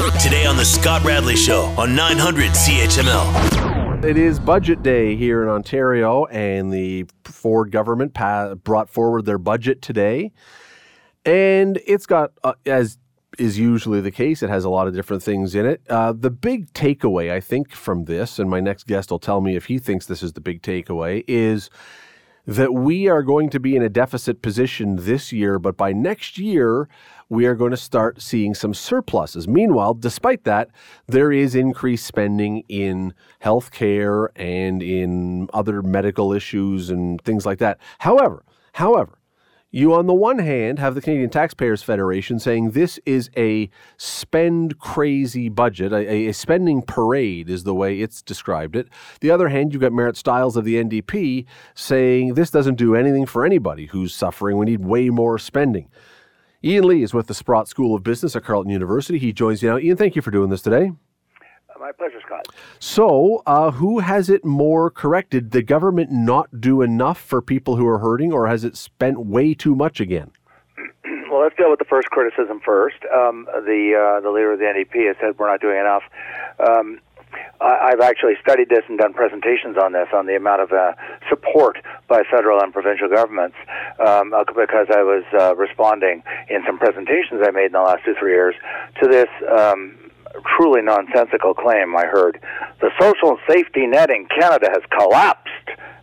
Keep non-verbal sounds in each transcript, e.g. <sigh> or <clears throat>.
Today on The Scott Radley Show on 900 CHML. It is budget day here in Ontario, and the Ford government pa- brought forward their budget today. And it's got, uh, as is usually the case, it has a lot of different things in it. Uh, the big takeaway, I think, from this, and my next guest will tell me if he thinks this is the big takeaway, is that we are going to be in a deficit position this year, but by next year, we are going to start seeing some surpluses. Meanwhile, despite that, there is increased spending in healthcare and in other medical issues and things like that. However, however, you, on the one hand, have the Canadian Taxpayers Federation saying this is a spend crazy budget, a, a, spending parade is the way it's described it. The other hand, you've got Marit Stiles of the NDP saying this doesn't do anything for anybody who's suffering. We need way more spending. Ian Lee is with the Sprott School of Business at Carleton University. He joins you now. Ian, thank you for doing this today. Uh, my pleasure, Scott. So, uh, who has it more corrected? The government not do enough for people who are hurting, or has it spent way too much again? <clears throat> Well, let's deal with the first criticism first. Um, the uh, the leader of the NDP has said we're not doing enough. Um, I've actually studied this and done presentations on this, on the amount of uh, support by federal and provincial governments, um, uh, because I was uh, responding in some presentations I made in the last two, three years to this um, truly nonsensical claim I heard. The social safety net in Canada has collapsed.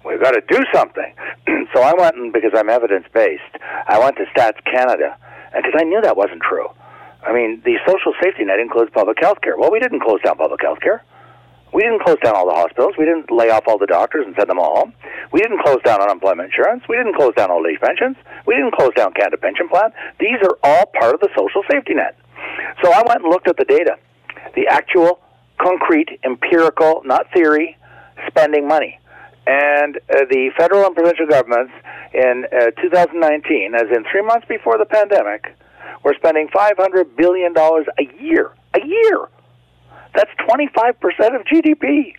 We've got to do something. <clears throat> so I went and, because I'm evidence based, I went to Stats Canada, and because I knew that wasn't true. I mean, the social safety net includes public health care. Well, we didn't close down public health care. We didn't close down all the hospitals. We didn't lay off all the doctors and send them all home. We didn't close down unemployment insurance. We didn't close down old age pensions. We didn't close down Canada Pension Plan. These are all part of the social safety net. So I went and looked at the data the actual, concrete, empirical, not theory, spending money. And uh, the federal and provincial governments in uh, 2019, as in three months before the pandemic, were spending $500 billion a year. A year! That's 25% of GDP.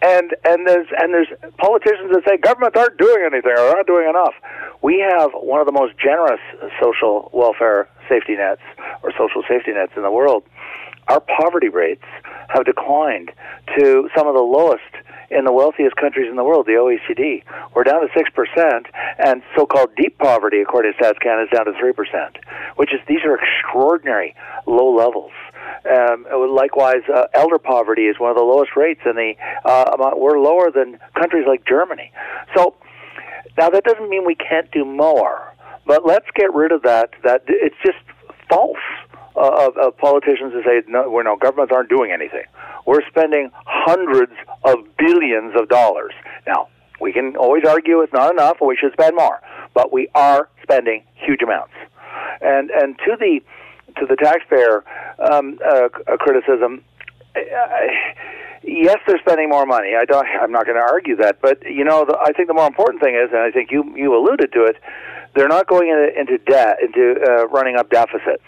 And and there's and there's politicians that say governments aren't doing anything or are not doing enough. We have one of the most generous social welfare safety nets or social safety nets in the world our poverty rates have declined to some of the lowest in the wealthiest countries in the world, the OECD. We're down to 6%, and so called deep poverty, according to Stats Canada, is down to 3%, which is, these are extraordinary low levels. Um, likewise, uh, elder poverty is one of the lowest rates, and the uh, we're lower than countries like Germany. So now that doesn't mean we can't do more, but let's get rid of that. That it's just false of, of politicians to say no, we're no governments aren't doing anything. We're spending hundreds of billions of dollars. Now we can always argue it's not enough, we should spend more, but we are spending huge amounts. And and to the to the taxpayer um, uh, criticism. Uh, yes, they're spending more money. I don't. I'm not going to argue that. But you know, the, I think the more important thing is, and I think you you alluded to it, they're not going into, into debt, into uh, running up deficits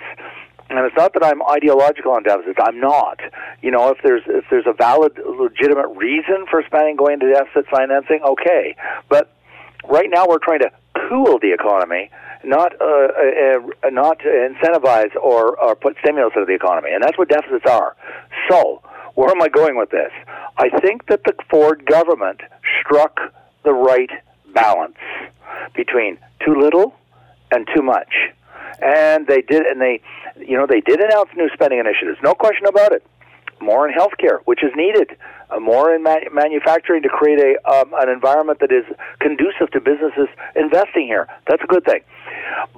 and it's not that I'm ideological on deficits. I'm not. You know, if there's if there's a valid, legitimate reason for spending going to deficit financing, okay. But right now we're trying to cool the economy, not uh, uh, uh, not incentivize or, or put stimulus into the economy, and that's what deficits are. So, where am I going with this? I think that the Ford government struck the right balance between too little and too much, and they did, and they you know, they did announce new spending initiatives, no question about it. More in healthcare, which is needed. Uh, more in ma- manufacturing to create a um, an environment that is conducive to businesses investing here. That's a good thing.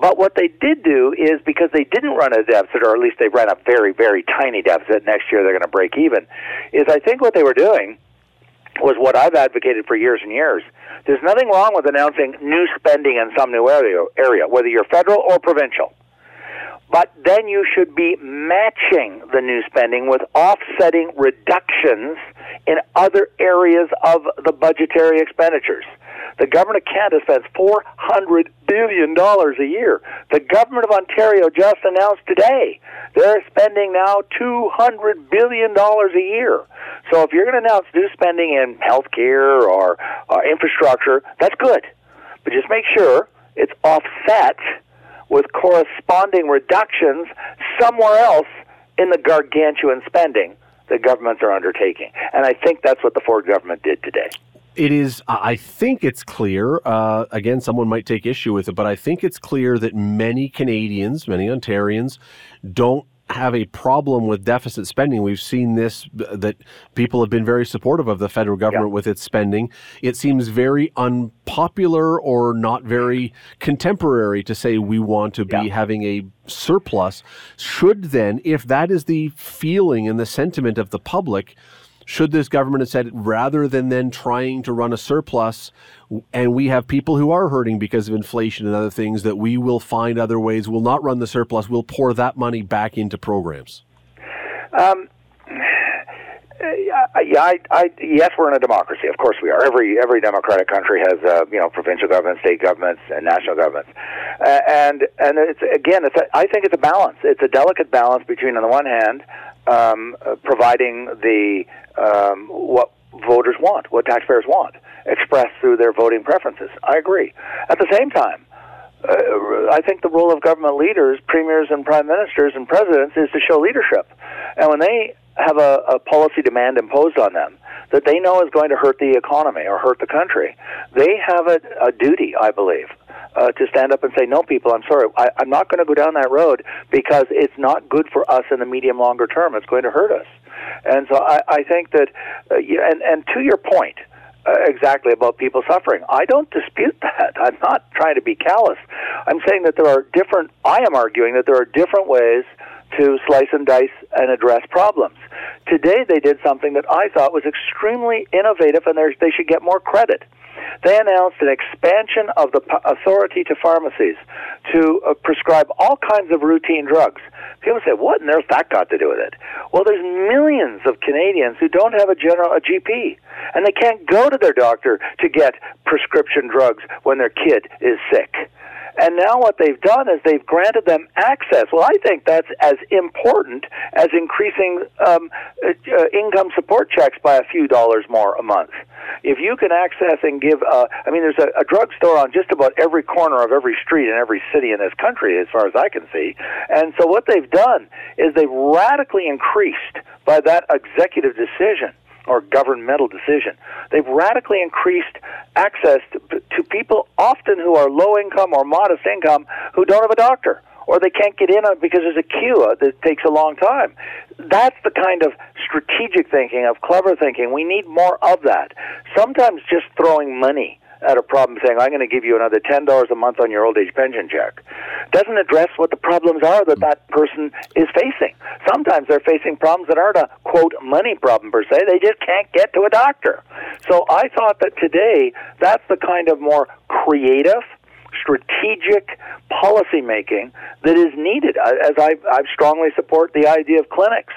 But what they did do is because they didn't run a deficit, or at least they ran a very, very tiny deficit. Next year they're going to break even. Is I think what they were doing was what I've advocated for years and years. There's nothing wrong with announcing new spending in some new area, area whether you're federal or provincial. But then you should be matching the new spending with offsetting reductions in other areas of the budgetary expenditures. The government of Canada spends $400 billion a year. The government of Ontario just announced today they're spending now $200 billion a year. So if you're going to announce new spending in healthcare or infrastructure, that's good. But just make sure it's offset with corresponding reductions somewhere else in the gargantuan spending that governments are undertaking. And I think that's what the Ford government did today. It is, I think it's clear. Uh, again, someone might take issue with it, but I think it's clear that many Canadians, many Ontarians, don't have a problem with deficit spending. We've seen this uh, that people have been very supportive of the federal government yeah. with its spending. It seems very unpopular or not very contemporary to say we want to be having a surplus. Should then, if that is the feeling and the sentiment of the public, should this government have said rather than then trying to run a surplus and we have people who are hurting because of inflation and other things that we will find other ways we'll not run the surplus we'll pour that money back into programs um, yeah, I, I, yes, we're in a democracy. Of course, we are. Every every democratic country has, uh, you know, provincial governments, state governments, and national governments. Uh, and and it's again, it's a, I think it's a balance. It's a delicate balance between, on the one hand, um, uh, providing the um, what voters want, what taxpayers want, expressed through their voting preferences. I agree. At the same time, uh, I think the role of government leaders, premiers and prime ministers and presidents, is to show leadership. And when they have a, a policy demand imposed on them that they know is going to hurt the economy or hurt the country, they have a, a duty, I believe, uh, to stand up and say, no, people, I'm sorry, I, I'm not going to go down that road because it's not good for us in the medium longer term. It's going to hurt us. And so I, I think that, uh, and, and to your point, uh, exactly about people suffering. I don't dispute <laughs> that. I'm not trying to be callous. I'm saying that there are different, I am arguing that there are different ways to slice and dice and address problems. Today they did something that I thought was extremely innovative and they should get more credit. They announced an expansion of the authority to pharmacies to uh, prescribe all kinds of routine drugs. People say, "What on earth that got to do with it?" Well, there's millions of Canadians who don't have a general a GP, and they can't go to their doctor to get prescription drugs when their kid is sick. And now what they've done is they've granted them access. Well, I think that's as important as increasing um, uh, uh, income support checks by a few dollars more a month. If you can access and give, uh, I mean, there's a, a drugstore on just about every corner of every street in every city in this country, as far as I can see. And so what they've done is they've radically increased by that executive decision or governmental decision. They've radically increased access to, to people often who are low income or modest income who don't have a doctor or they can't get in because there's a queue uh, that takes a long time. That's the kind of strategic thinking, of clever thinking. We need more of that. Sometimes just throwing money at a problem saying, I'm going to give you another $10 a month on your old age pension check, doesn't address what the problems are that that person is facing. Sometimes they're facing problems that aren't a, quote, money problem per se. They just can't get to a doctor. So I thought that today, that's the kind of more creative, strategic policy making that is needed. As I, I strongly support the idea of clinics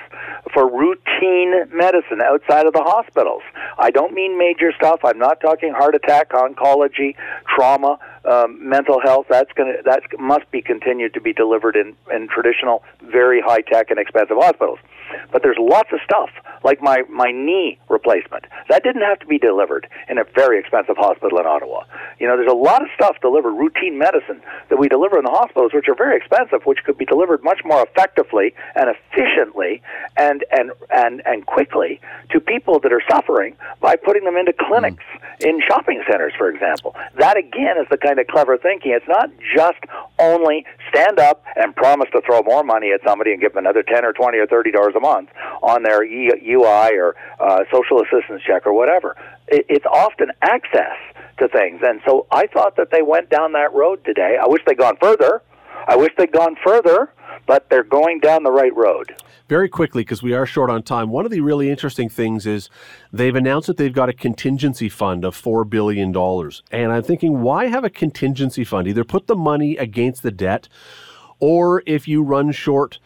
for routine medicine outside of the hospitals. I don't mean major stuff. I'm not talking heart attack, oncology, trauma, um, mental health. That's going to that must be continued to be delivered in in traditional, very high tech and expensive hospitals. But there's lots of stuff like my my knee replacement that didn't have to be delivered in a very expensive hospital in Ottawa. You know, there's a lot of stuff delivered, routine medicine that we deliver in the hospitals, which are very expensive, which could be delivered much more effectively and efficiently and and and and quickly to people that are suffering by putting them into clinics mm. in shopping centers, for example. That again is the kind of clever thinking. It's not just only stand up and promise to throw more money at somebody and give them another ten or twenty or thirty dollars a month on their UI or uh, social assistance check or whatever. It's often access to things, and so I thought that they went down that road today. I wish they'd gone further. I wish they'd gone further, but they're going down the right road. Very quickly, because we are short on time, one of the really interesting things is they've announced that they've got a contingency fund of $4 billion. And I'm thinking, why have a contingency fund? Either put the money against the debt, or if you run short,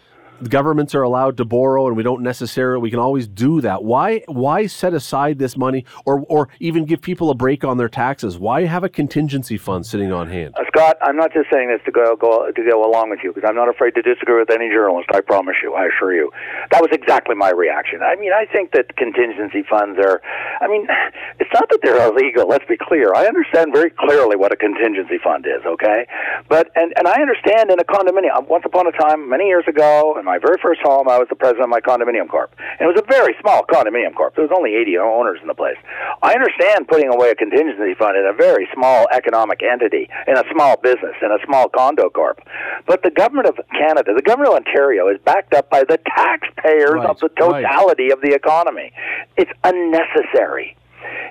governments are allowed to borrow and we don't necessarily we can always do that. Why why set aside this money or or even give people a break on their taxes? Why have a contingency fund sitting on hand? Uh, scott i'm not just saying this to go, go to go along with you because i'm not afraid to disagree with any journalist i promise you i assure you. That was exactly my reaction. I mean i think that contingency funds are i mean <laughs> it's not that they're illegal let's be clear. I understand very clearly what a contingency fund is okay? But and and i understand in a condominium once upon a time many years ago and my very first home, I was the president of my condominium corp. And it was a very small condominium corp. There was only 80 owners in the place. I understand putting away a contingency fund in a very small economic entity, in a small business, in a small condo corp. But the government of Canada, the government of Ontario, is backed up by the taxpayers Right, of the totality right. of the economy. It's unnecessary.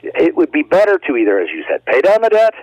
It would be better to either, as you said, pay down the debt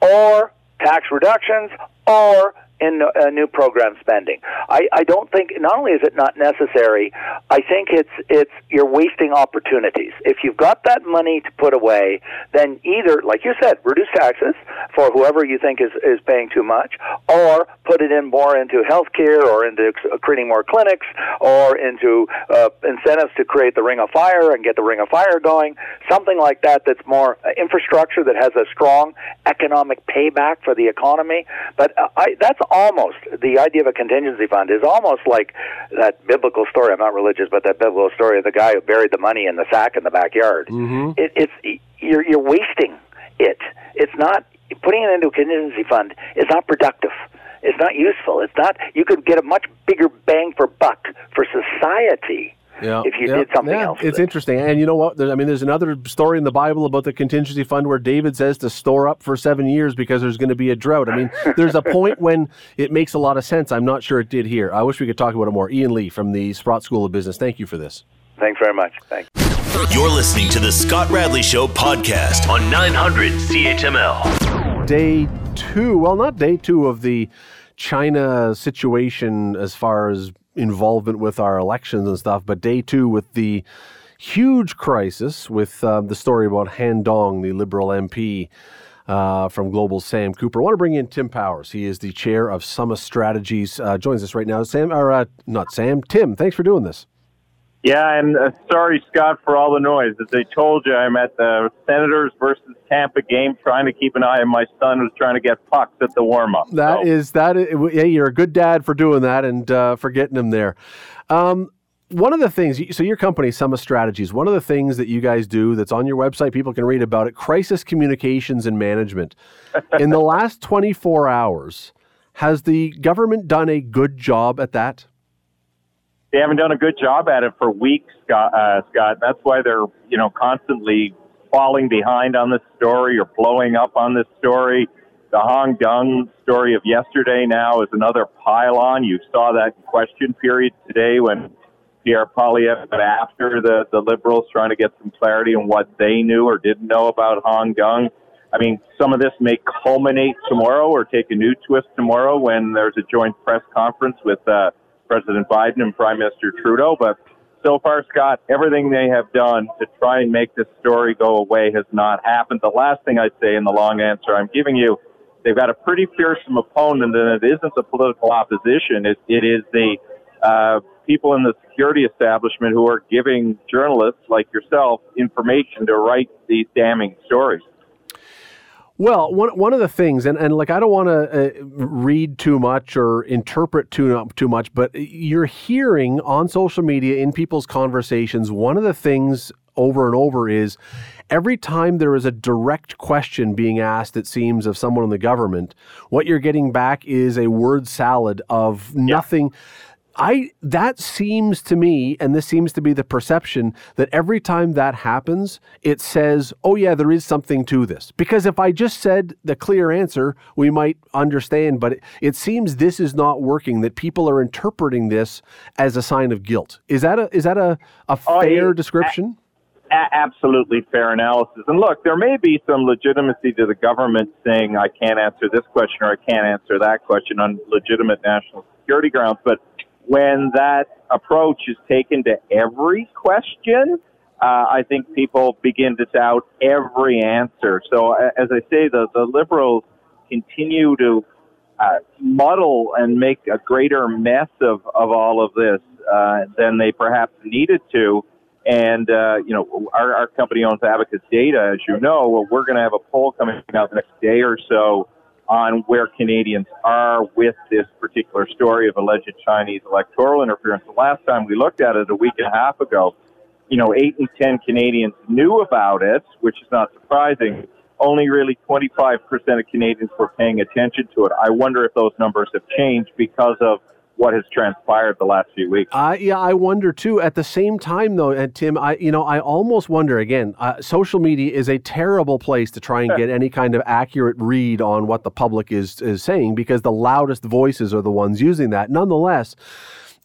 or tax reductions or in uh, new program spending. I, I don't think not only is it not necessary, I think it's it's you're wasting opportunities. If you've got that money to put away, then either, like you said, reduce taxes for whoever you think is is paying too much, or put it in more into healthcare or into creating more clinics or into uh, incentives to create the Ring of Fire and get the Ring of Fire going. Something like that that's more uh, infrastructure that has a strong economic payback for the economy. But uh, I, that's almost the idea of a contingency fund is almost like that biblical story. I'm not religious, but that biblical story of the guy who buried the money in the sack in the backyard. Mm-hmm. It, it's you're you're wasting it. It's not putting it into a contingency fund is not productive. It's not useful. It's not. You could get a much bigger bang for buck for society yeah, if you yeah, did something yeah. else. It's it. interesting. And you know what? There's, I mean, there's another story in the Bible about the contingency fund where David says to store up for seven years because there's going to be a drought. I mean, <laughs> there's a point when it makes a lot of sense. I'm not sure it did here. I wish we could talk about it more. Ian Lee from the Sprott School of Business. Thank you for this. Thanks very much. Thanks. You're listening to the Scott Radley Show podcast on 900 CHML. Day two, well, not day two of the China situation as far as involvement with our elections and stuff, but day two with the huge crisis with uh, the story about Han Dong, the Liberal MP. Uh, from Global Sam Cooper. I want to bring in Tim Powers. He is the chair of Summa Strategies. Uh, joins us right now. Sam, or uh, not Sam, Tim. Thanks for doing this. Yeah, and uh, sorry, Scott, for all the noise. As I told you, I'm at the Senators versus Tampa game, trying to keep an eye on my son who's trying to get pucks at the warm up. That is that so. is that. Is, yeah, you're a good dad for doing that and uh, for getting him there. Um, one of the things, so your company, Summa Strategies, one of the things that you guys do that's on your website, people can read about it, crisis communications and management. <laughs> In the last 24 hours, has the government done a good job at that? They haven't done a good job at it for weeks, Scott. Uh, Scott. That's why they're you know constantly falling behind on this story or blowing up on this story. The Han Dong story of yesterday now is another pylon. You saw that question period today when Pierre Poilievre after the, the Liberals trying to get some clarity on what they knew or didn't know about Han Dong. I mean, some of this may culminate tomorrow or take a new twist tomorrow when there's a joint press conference with uh, President Biden and Prime Minister Trudeau. But so far, Scott, everything they have done to try and make this story go away has not happened. The last thing I'd say in the long answer I'm giving you, they've got a pretty fearsome opponent, and it isn't the political opposition. It, it is the uh, people in the security establishment who are giving journalists like yourself information to write these damning stories. Well, one one of the things, and, and like I don't want to uh, read too much or interpret too too much, but you're hearing on social media in people's conversations. One of the things over and over is every time there is a direct question being asked, it seems, of someone in the government, what you're getting back is a word salad of nothing. Yeah I that seems to me, and this seems to be the perception that every time that happens, it says, "Oh yeah, there is something to this." Because if I just said the clear answer, we might understand. But it, it seems this is not working. That people are interpreting this as a sign of guilt. Is that a is that a, a oh, fair oh, description? A- absolutely fair analysis. And look, there may be some legitimacy to the government saying, "I can't answer this question" or "I can't answer that question" on legitimate national security grounds, but when that approach is taken to every question, uh, I think people begin to doubt every answer. So, as I say, the, the liberals continue to uh, muddle and make a greater mess of, of all of this uh, than they perhaps needed to. And, uh, you know, our, our company owns Abacus Data, as you know. Well, we're going to have a poll coming out the next day or so on where Canadians are with this particular story of alleged Chinese electoral interference. The last time we looked at it a week and a half ago, you know, eight in 10 Canadians knew about it, which is not surprising. Only really 25% of Canadians were paying attention to it. I wonder if those numbers have changed because of what has transpired the last few weeks. Uh, yeah, I wonder too. At the same time, though, and Tim, I you know I almost wonder again. Uh, social media is a terrible place to try and get any kind of accurate read on what the public is is saying because the loudest voices are the ones using that. Nonetheless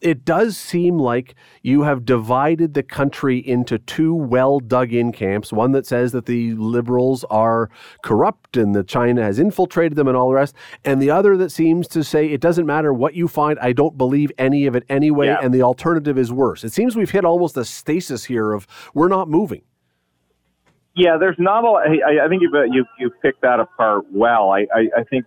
it does seem like you have divided the country into two well dug in camps one that says that the liberals are corrupt and that China has infiltrated them and all the rest, and the other that seems to say it doesn't matter what you find, I don't believe any of it anyway, yeah. and the alternative is worse. It seems we've hit almost a stasis here of we're not moving. Yeah, there's not a. I, I think you've, you you picked that apart well. I, I, I think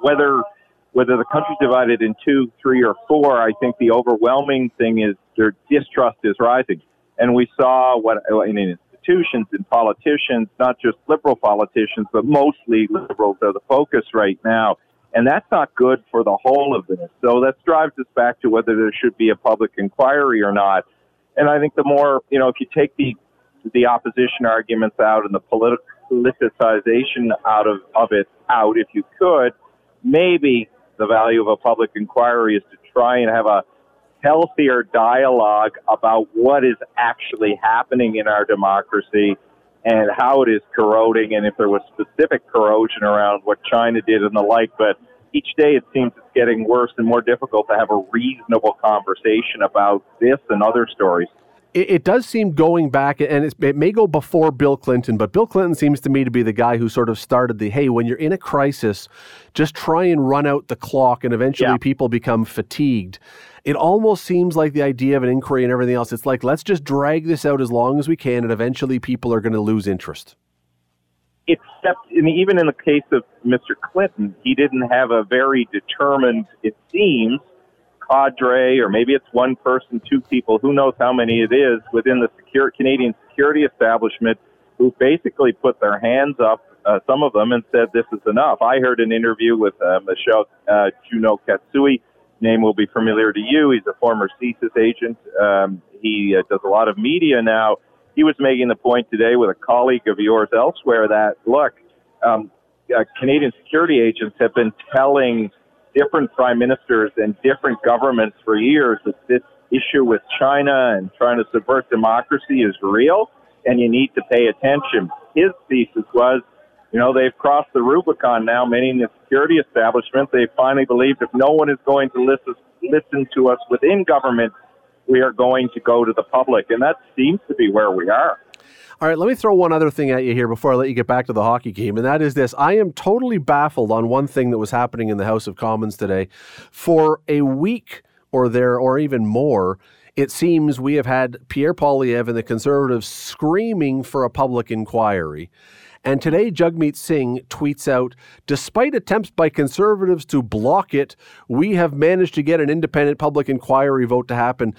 whether whether the country's divided in two, three, or four, I think the overwhelming thing is their distrust is rising. And we saw what in institutions and politicians, not just liberal politicians, but mostly liberals are the focus right now. And that's not good for the whole of this. So that drives us back to whether there should be a public inquiry or not. And I think the more, you know, if you take the the opposition arguments out and the politicization out of, of it out, if you could, maybe the value of a public inquiry is to try and have a healthier dialogue about what is actually happening in our democracy and how it is corroding and if there was specific corrosion around what China did and the like. But each day it seems it's getting worse and more difficult to have a reasonable conversation about this and other stories it, it, does seem going back, and it may go before Bill Clinton, but Bill Clinton seems to me to be the guy who sort of started the hey, when you're in a crisis, just try and run out the clock, and eventually yeah. people become fatigued. It almost seems like the idea of an inquiry and everything else. It's like let's just drag this out as long as we can, and eventually people are going to lose interest. Except, in, even in the case of Mr. Clinton, he didn't have a very determined, it seems, cadre, or maybe it's one person, two people, who knows how many it is within the secure, Canadian security establishment who basically put their hands up, uh, some of them, and said this is enough. I heard an interview with uh, Michel uh, Juneau-Katsuya. Name will be familiar to you. He's a former CSIS agent. Um, he uh, does a lot of media now. He was making the point today with a colleague of yours elsewhere that, look, um, uh, Canadian security agents have been telling different prime ministers and different governments for years that this issue with China and trying to subvert democracy is real and you need to pay attention. His thesis was, you know, they've crossed the Rubicon now, meaning the security establishment. They finally believed if no one is going to listen, listen to us within government, we are going to go to the public. And that seems to be where we are. All right, let me throw one other thing at you here before I let you get back to the hockey game, and that is this. I am totally baffled on one thing that was happening in the House of Commons today. For a week or there, or even more, it seems we have had Pierre Poilievre and the Conservatives screaming for a public inquiry. And today, Jagmeet Singh tweets out Despite attempts by conservatives to block it, we have managed to get an independent public inquiry vote to happen.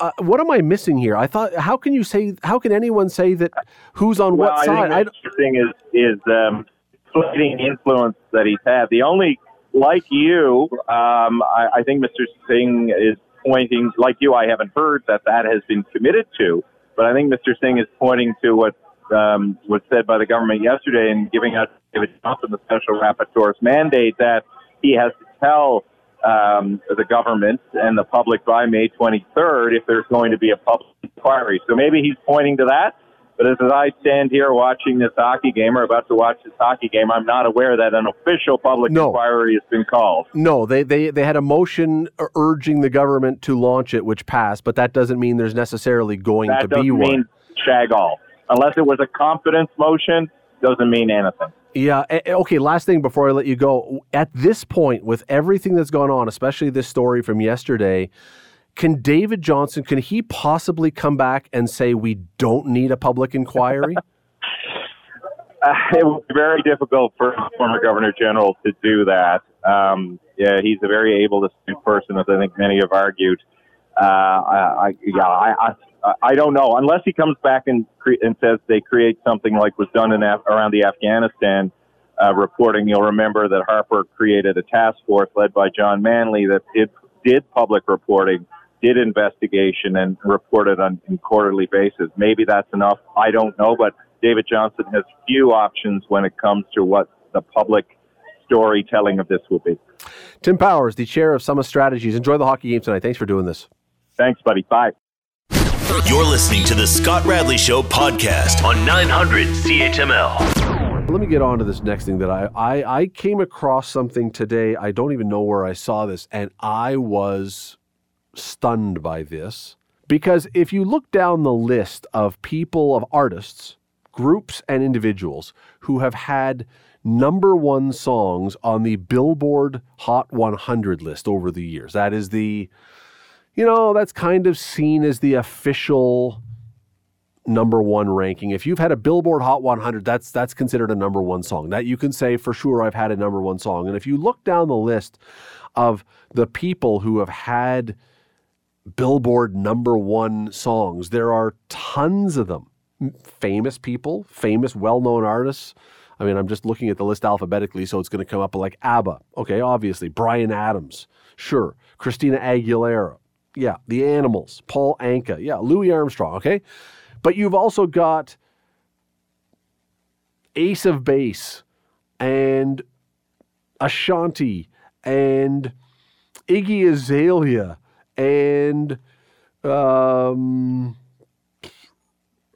Uh, what am I missing here? I thought, how can you say, how can anyone say that who's on well, what I side? I think the thing is, is um, explaining the influence that he's had. The only, like you, um, I, I think Mr. Singh is pointing, like you, I haven't heard that that has been committed to. But I think Mr. Singh is pointing to what um, was said by the government yesterday in giving out David Johnston the special rapporteur's mandate that he has to tell um, the government and the public by May 23rd if there's going to be a public inquiry. So maybe he's pointing to that. But as I stand here watching this hockey game or about to watch this hockey game, I'm not aware that an official public no. inquiry has been called. No, they, they, they had a motion urging the government to launch it, which passed, but that doesn't mean there's necessarily going that to be one. Mean shag all unless it was a confidence motion, doesn't mean anything. Yeah. Okay. Last thing before I let you go. At this point, with everything that's gone on, especially this story from yesterday, can David Johnston, can he possibly come back and say we don't need a public inquiry? uh, <laughs> <laughs> it would be very difficult for former Governor General to do that. Um, yeah, he's a very able to person, as I think many have argued. Uh, I, yeah, I, I don't know unless he comes back and cre- and says they create something like was done in Af- around the Afghanistan uh, reporting. You'll remember that Harper created a task force led by John Manley that did did public reporting, did investigation, and reported on a quarterly basis. Maybe that's enough. I don't know, but David Johnston has few options when it comes to what the public storytelling of this will be. Tim Powers, the chair of Summa Strategies. Enjoy the hockey game tonight. Thanks for doing this. Thanks, buddy. Bye. You're listening to the Scott Radley Show podcast on 900 CHML. Let me get on to this next thing that I, I I came across something today. I don't even know where I saw this, and I was stunned by this because if you look down the list of people of artists, groups, and individuals who have had number one songs on the Billboard Hot 100 list over the years, that is the you know, that's kind of seen as the official number one ranking. If you've had a Billboard Hot 100, that's that's considered a number one song. That you can say for sure I've had a number one song. And if you look down the list of the people who have had Billboard number one songs, there are tons of them. Famous people, famous, well-known artists. I mean, I'm just looking at the list alphabetically, so it's going to come up like ABBA. Okay, obviously. Bryan Adams. Sure. Christina Aguilera. Yeah. The Animals. Paul Anka. Yeah. Louis Armstrong. Okay. But you've also got Ace of Base and Ashanti and Iggy Azalea and um,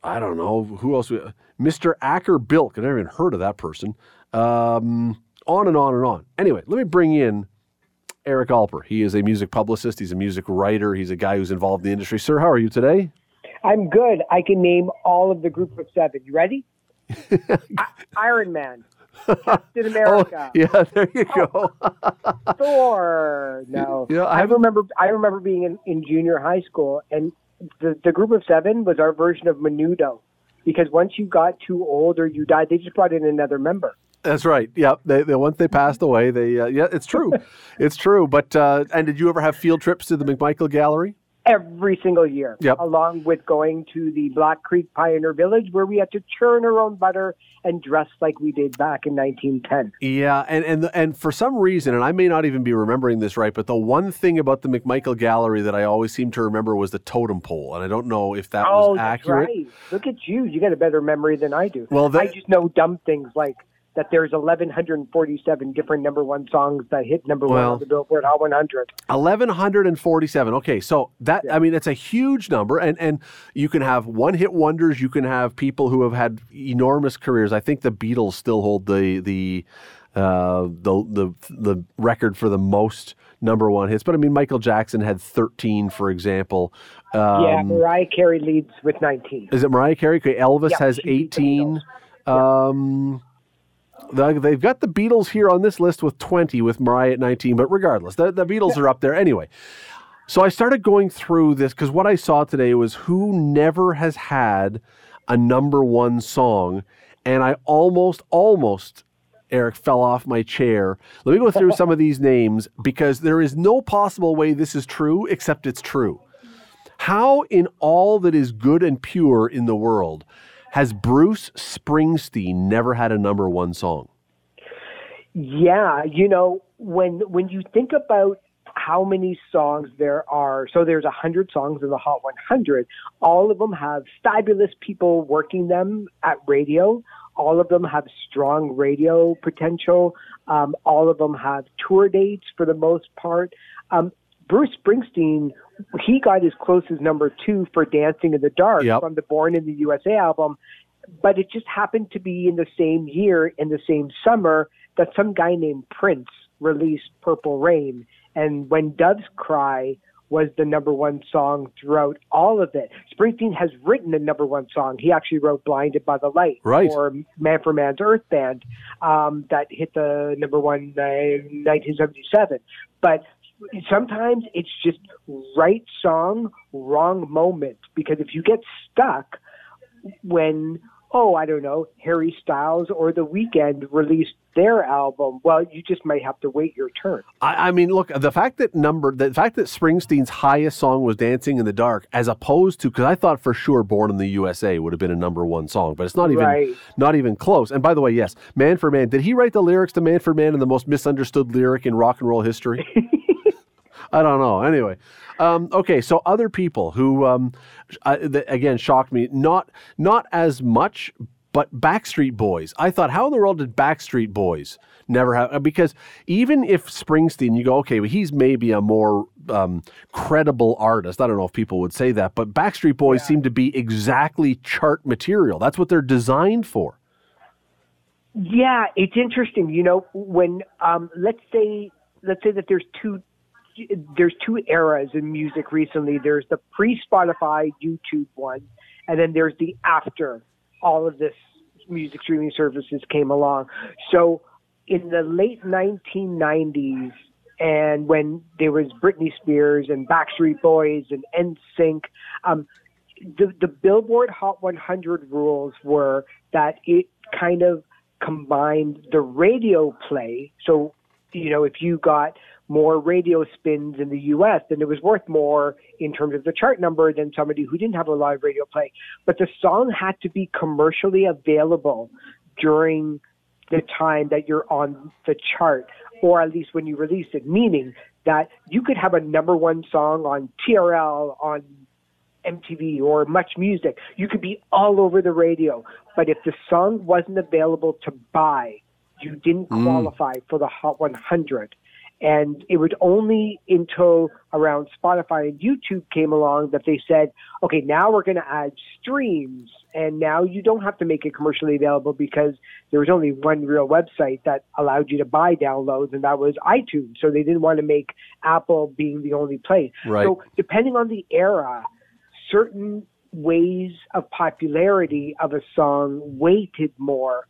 I don't know who else. we- Mr. Acker Bilk. I never even heard of that person. Um, on and on and on. Anyway, let me bring in Eric Alper. He is a music publicist. He's a music writer. He's a guy who's involved in the industry. Sir, how are you today? I'm good. I can name all of the group of seven. You ready? <laughs> Iron Man, Captain <laughs> oh, America, Oh, yeah, there you go. Oh, Thor. No, <laughs> Yeah, I I, remember. I remember being in, in junior high school, and the the group of seven was our version of Menudo, because once you got too old or you died, they just brought in another member. That's right. Yeah. They, they once they passed away, they uh, yeah, it's true, <laughs> it's true. But uh, and did you ever have field trips to the McMichael Gallery? Every single year, Yep. along with going to the Black Creek Pioneer Village, where we had to churn our own butter and dress like we did back in 1910. Yeah, and and and for some reason, and I may not even be remembering this right, but the one thing about the McMichael Gallery that I always seem to remember was the totem pole, and I don't know if that oh, was accurate. right. Look at you. You got a better memory than I do. Well, that- I just know dumb things like that there's 1,147 different number one songs that hit number one on the Billboard Hot 100. Eleven hundred and forty-seven. Okay, so that I mean, it's a huge number, and and you can have one-hit wonders. You can have people who have had enormous careers. I think the Beatles still hold the the uh, the the the record for the most number one hits. But I mean, Michael Jackson had thirteen, for example. Um, yeah, Mariah Carey leads with 19. Is it Mariah Carey? Okay, Elvis Yeah, has she beat the 18. Um, they've got the Beatles here on this list with 20, with Mariah at 19. But regardless, the, the Beatles are up there anyway. So I started going through this because what I saw today was who never has had a number one song, and I almost, almost. Eric fell off my chair. Let me go through some of these names because there is no possible way this is true except it's true. How in all that is good and pure in the world has Bruce Springsteen never had a number one song? Yeah, you know, when when you think about how many songs there are, so there's a hundred songs in the Hot 100. All of them have fabulous people working them at radio. All of them have strong radio potential. Um, all of them have tour dates for the most part. Um, Bruce Springsteen, he got as close as number two for Dancing in the Dark Yep. from the Born in the USA album, but it just happened to be in the same year, in the same summer, that some guy named Prince released Purple Rain. And When Doves Cry was the number one song throughout all of it. Springsteen has written a number one song. He actually wrote Blinded by the Light Right. for Manfred Mann's Earth Band um, that hit the number one uh, in 1977. But sometimes it's just right song, wrong moment. Because if you get stuck when, oh, I don't know, Harry Styles or The Weeknd released their album, well, you just might have to wait your turn. I, I mean, look, the fact that number, the fact that Springsteen's highest song was "Dancing in the Dark," as opposed to, because I thought for sure "Born in the USA" would have been a number one song, but it's not even, Right. not even close. And by the way, yes, "Manfred Mann." Did he write the lyrics to "Manfred Mann" in the most misunderstood lyric in rock and roll history? <laughs> I don't know. Anyway, um, okay. So other people who, um, uh, again, shocked me. Not not as much, But Backstreet Boys, I thought, how in the world did Backstreet Boys never have? uh, Because even if Springsteen, you go, okay, well, he's maybe a more um, credible artist. I don't know if people would say that, but Backstreet Boys seem to be exactly chart material. That's what they're designed for. Yeah, it's interesting. You know, when um, let's say let's say that there's two there's two eras in music recently. There's the pre-Spotify YouTube one, and then there's the after all of this music streaming services came along. So in the late 1990s, and when there was Britney Spears and Backstreet Boys and NSYNC, um, the the Billboard Hot 100 rules were that it kind of combined the radio play. So, you know, if you got more radio spins in the US, then it was worth more in terms of the chart number than somebody who didn't have a live radio play. But the song had to be commercially available during the time that you're on the chart, or at least when you release it, meaning that you could have a number one song on TRL, on MTV or Much Music. You could be all over the radio, but if the song wasn't available to buy, you didn't mm. qualify for the Hot 100. And it was only until around Spotify and YouTube came along that they said, okay, now we're going to add streams. And now you don't have to make it commercially available because there was only one real website that allowed you to buy downloads, and that was iTunes. So they didn't want to make Apple being the only place. Right. So depending on the era, certain ways of popularity of a song weighted more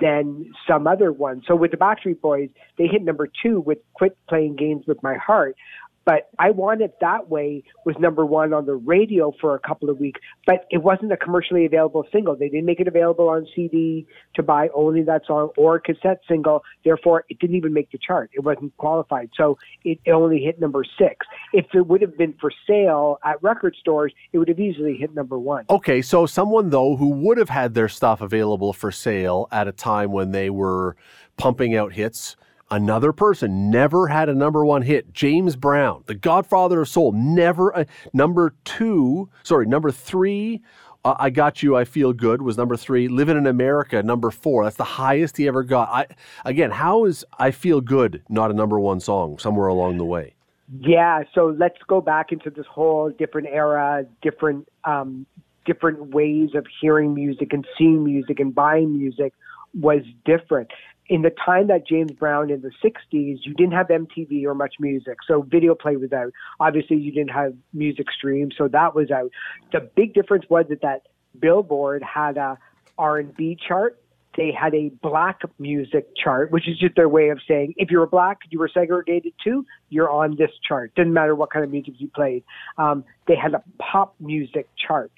than some other one. So with the Backstreet Boys, they hit number two with Quit Playing Games with My Heart. But I Want It That Way was number one on the radio for a couple of weeks, but it wasn't a commercially available single. They didn't make it available on CD to buy only that song or cassette single. Therefore, it didn't even make the chart. It wasn't qualified. So it only hit number six. If it would have been for sale at record stores, it would have easily hit number one. Okay, so someone though who would have had their stuff available for sale at a time when they were pumping out hits, another person never had a number one hit. James Brown, the Godfather of Soul, never a number two. Sorry, number three. Uh, I got you. I feel good was number three. Living in America, number four. That's the highest he ever got. I again, how is I feel good not a number one song somewhere along the way? Yeah, so let's go back into this whole different era, different um, different ways of hearing music and seeing music and buying music was different. In the time that James Brown in the 60s, you didn't have MTV or much music, so video play was out. Obviously, you didn't have music stream, so that was out. The big difference was that, that Billboard had a R&B chart they had a black music chart, which is just their way of saying if you were black, you were segregated too, you're on this chart. Didn't matter what kind of music you played. Um, they had a pop music chart.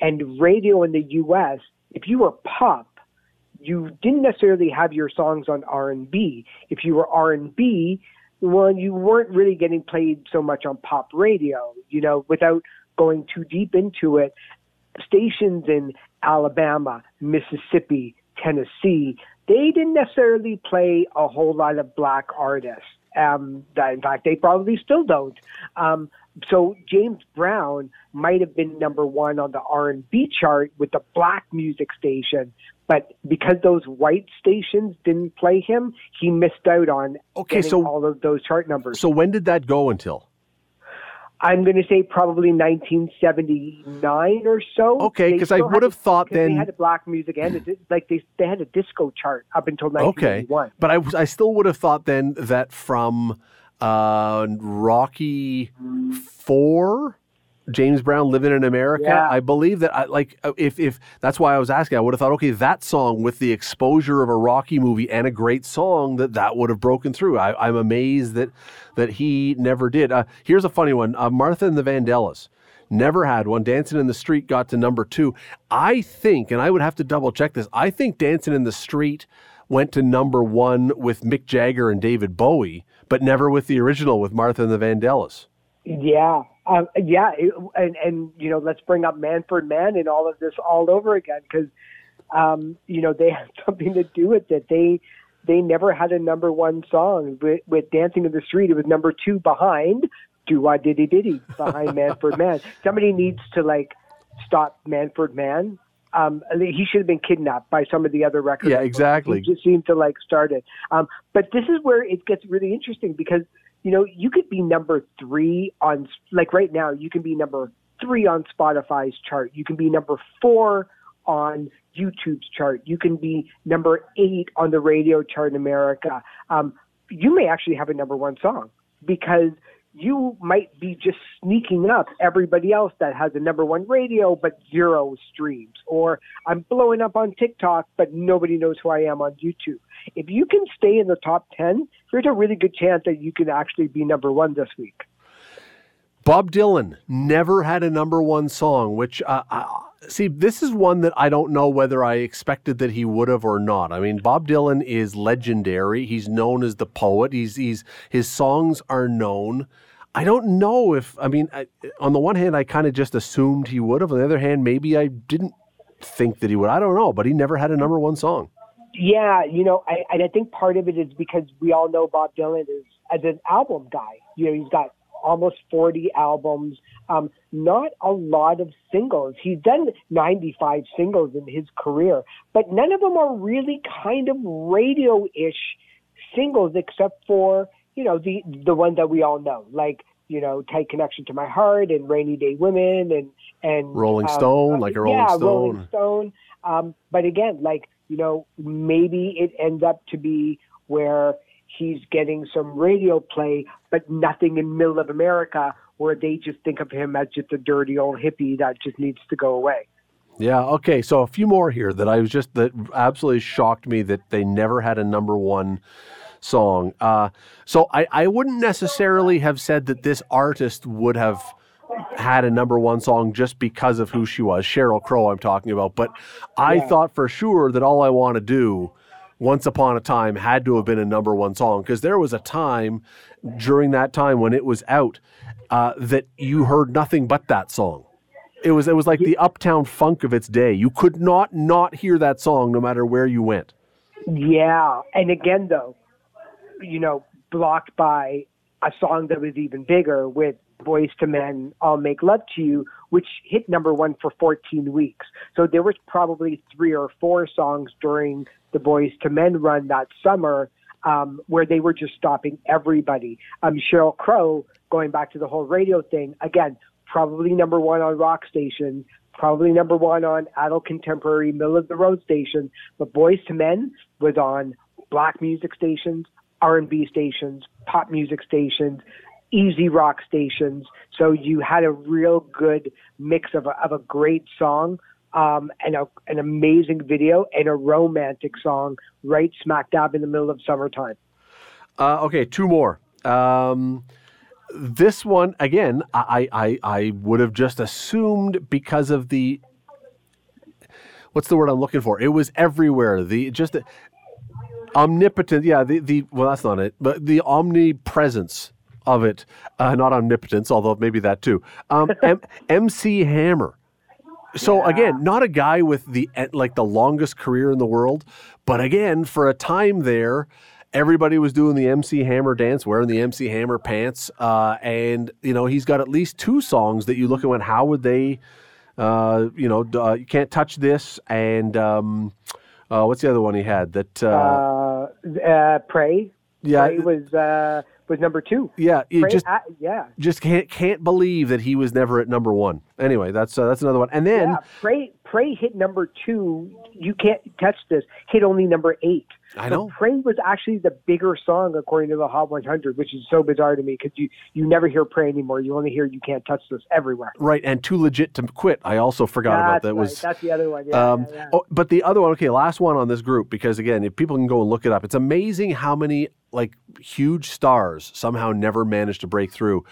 And radio in the U.S., if you were pop, you didn't necessarily have your songs on R&B. If you were R&B, well, you weren't really getting played so much on pop radio, you know, without going too deep into it. Stations in Alabama, Mississippi, Tennessee, they didn't necessarily play a whole lot of black artists. Um, that in fact, they probably still don't. Um, so James Brown might have been number one on the R&B chart with the black music station, but because those white stations didn't play him, he missed out on Okay, so- all of those chart numbers. So when did that go until? I'm going to say probably 1979 or so. Okay, because I would have thought then- they had a black music and a, like they they had a disco chart up until Okay, 1981. but I, I still would have thought then that from uh, Rocky Four, James Brown living in America. Yeah. I believe that I like uh, if if that's why I was asking. I would have thought, okay, that song with the exposure of a Rocky movie and a great song that that would have broken through. I, I'm amazed that that he never did. Uh, here's a funny one: uh, Martha and the Vandellas. Never had one. Dancing in the Street got to number two. I think, and I would have to double check this, I think Dancing in the Street went to number one with Mick Jagger and David Bowie, but never with the original with Martha and the Vandellas. Yeah, um, yeah, it, and and you know, let's bring up Manfred Mann and all of this all over again because um, you know they <laughs> had something to do with it. They they never had a number one song with, with Dancing in the Street. It was number two behind Do Wah Diddy Diddy behind <laughs> Manfred Mann. Somebody needs to like stop Manfred Mann Um, he should have been kidnapped by some of the other records. Yeah, exactly. He just seemed to like start it. Um, but this is where it gets really interesting because you know you could be number three on like right now you can be number three on Spotify's chart. You can be number four on YouTube's chart. You can be number eight on the radio chart in America. Um, you may actually have a number one song because you might be just sneaking up everybody else that has a number one radio but zero streams. Or I'm blowing up on TikTok but nobody knows who I am on YouTube. If you can stay in the top 10, there's a really good chance that you can actually be number one this week. Bob Dylan never had a number one song, which uh, I, see, this is one that I don't know whether I expected that he would have or not. I mean, Bob Dylan is legendary. He's known as the poet. He's he's his songs are known. I don't know if I mean, I, on the one hand, I kind of just assumed he would have. On the other hand, maybe I didn't think that he would. I don't know, but he never had a number one song. Yeah, you know, I, I think part of it is because we all know Bob Dylan is as an album guy. You know, he's got almost 40 albums, um, not a lot of singles. He's done 95 singles in his career, but none of them are really kind of radio ish singles except for, you know, the, the one that we all know, like, you know, tight connection to my heart and rainy day women and, and Rolling um, Stone, like a Rolling yeah, Stone. Rolling Stone. Um, but again, like, you know, maybe it ends up to be where he's getting some radio play, but nothing in middle of America where they just think of him as just a dirty old hippie that just needs to go away. Yeah. Okay. So a few more here that I was just that absolutely shocked me that they never had a number one song. Uh, so I, I wouldn't necessarily have said that this artist would have had a number one song just because of who she was, Sheryl Crow. I'm talking about, but I Yeah. thought for sure that all I want to do. Once Upon a Time had to have been a number one song because there was a time during that time when it was out uh, that you heard nothing but that song. It was it was like the uptown funk of its day. You could not not hear that song no matter where you went. Yeah. And again, though, you know, blocked by a song that was even bigger with Boyz II Men, I'll Make Love to You, which hit number one for 14 weeks. So there was probably three or four songs during the Boyz II Men run that summer um, where they were just stopping everybody. Um, Sheryl Crow, going back to the whole radio thing, again, probably number one on rock stations, probably number one on adult contemporary middle of the road stations, but Boyz II Men was on black music stations, R&B stations, pop music stations, easy rock stations. So you had a real good mix of a, of a great song um, and a, an amazing video and a romantic song right smack dab in the middle of summertime. Uh, okay, two more. Um, this one again, I, I I would have just assumed because of the what's the word I'm looking for? It was everywhere. The just the omnipotent. Yeah, the the well, that's not it, but the omnipresence of it. Uh, not omnipotence, although maybe that too. Um, <laughs> M- MC Hammer. So again, not a guy with the like the longest career in the world, but again, for a time there, everybody was doing the MC Hammer dance, wearing the MC Hammer pants, uh, and you know he's got at least two songs that you look at and how would they, uh, you know, uh, you can't touch this, and um, uh, what's the other one he had that? Uh, Uh, uh, Pray. yeah, Pray was uh, was number two. yeah, you Pray, just uh, yeah. just can't can't believe that he was never at number one. Anyway, that's uh, that's another one, and then. Yeah, Pray Pray hit number two. You can't touch this. Hit only number eight. I So know. Pray was actually the bigger song according to the Hot 100, which is so bizarre to me because you you never hear Pray anymore. You only hear You Can't Touch This everywhere. Right, and too legit to quit. I also forgot about that. right. Was That's the other one. Yeah, Um, yeah, yeah. Oh, but the other one, okay, last one on this group, because again, if people can go and look it up, it's amazing how many like huge stars somehow never managed to break through.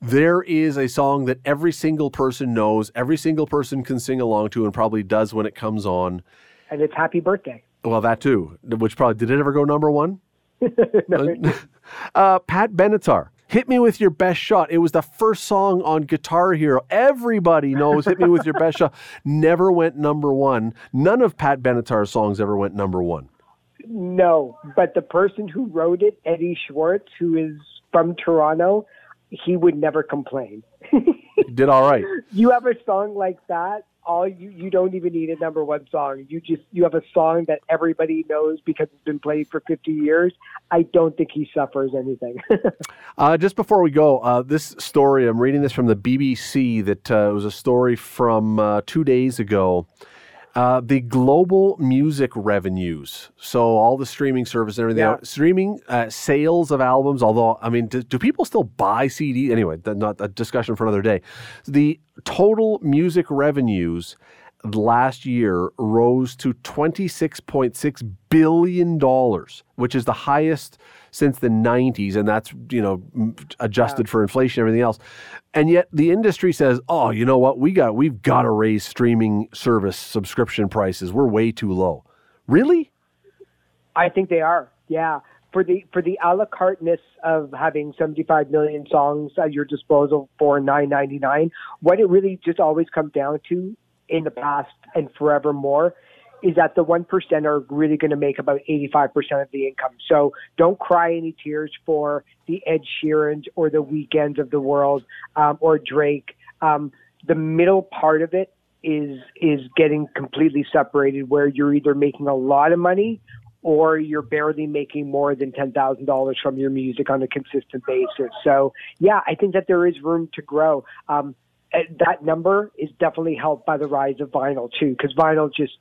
There is a song that every single person knows, every single person can sing along to, and probably does when it comes on. And it's Happy Birthday. Well, that too, which probably did it ever go number one? <laughs> No, <laughs> uh, Pat Benatar. Hit me with your best shot. It was the first song on Guitar Hero. Everybody knows Hit Me With Your Best Shot. <laughs> Never went number one. None of Pat Benatar's songs ever went number one. No, but the person who wrote it, Eddie Schwartz, who is from Toronto, he would never complain. <laughs> Did all right. you have a song like that all you you don't even need a number one song. You just you have a song that everybody knows because it's been played for 50 years. I don't think he suffers anything. <laughs> uh, just before we go, uh, this story I'm reading this from the BBC. That uh, was a story from uh, two days ago. Uh, the global music revenues, so all the streaming service and everything, Yeah. streaming uh, sales of albums. Although, I mean, do, do people still buy CD? Anyway, that's not a discussion for another day. The total music revenues last year rose to twenty six point six billion dollars, which is the highest since the '90s, and that's you know adjusted for inflation and everything else. And yet the industry says, "Oh, you know what? We got we've got to raise streaming service subscription prices. We're way too low." Really? I think they are. Yeah. For the for the a la carte ness of having 75 million songs at your disposal for 9.99, what it really just always comes down to in the past and forevermore is that the one percent are really going to make about 85 percent of the income. So don't cry any tears for the Ed Sheerans or the Weeknds of the world um, or Drake. Um, the middle part of it is is getting completely separated, where you're either making a lot of money or you're barely making more than ten thousand dollars from your music on a consistent basis. So yeah, I think that there is room to grow. Um, that number is definitely helped by the rise of vinyl too, because vinyl just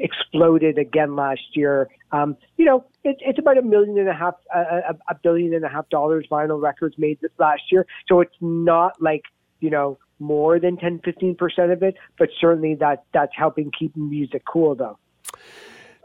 exploded again last year. Um, you know, it, it's about a million and a half, a, billion and a half dollars vinyl records made this last year. So it's not like you know more than 10, 15 percent of it, but certainly that that's helping keep music cool though.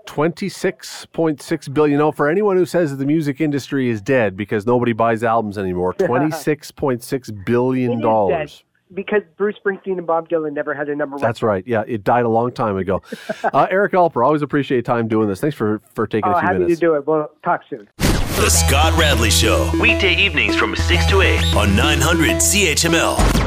26.6 billion. No, for anyone who says that the music industry is dead because nobody buys albums anymore, <laughs> 26.6 billion dollars. Dead because Bruce Springsteen and Bob Dylan never had a number one. That's right. Yeah, it died a long time ago. <laughs> uh, Eric Alper, always appreciate time doing this. Thanks for, for taking Oh, a few happy minutes. to do it. We'll talk soon. The Scott Radley Show. Weekday evenings from 6 to 8 on 900 CHML.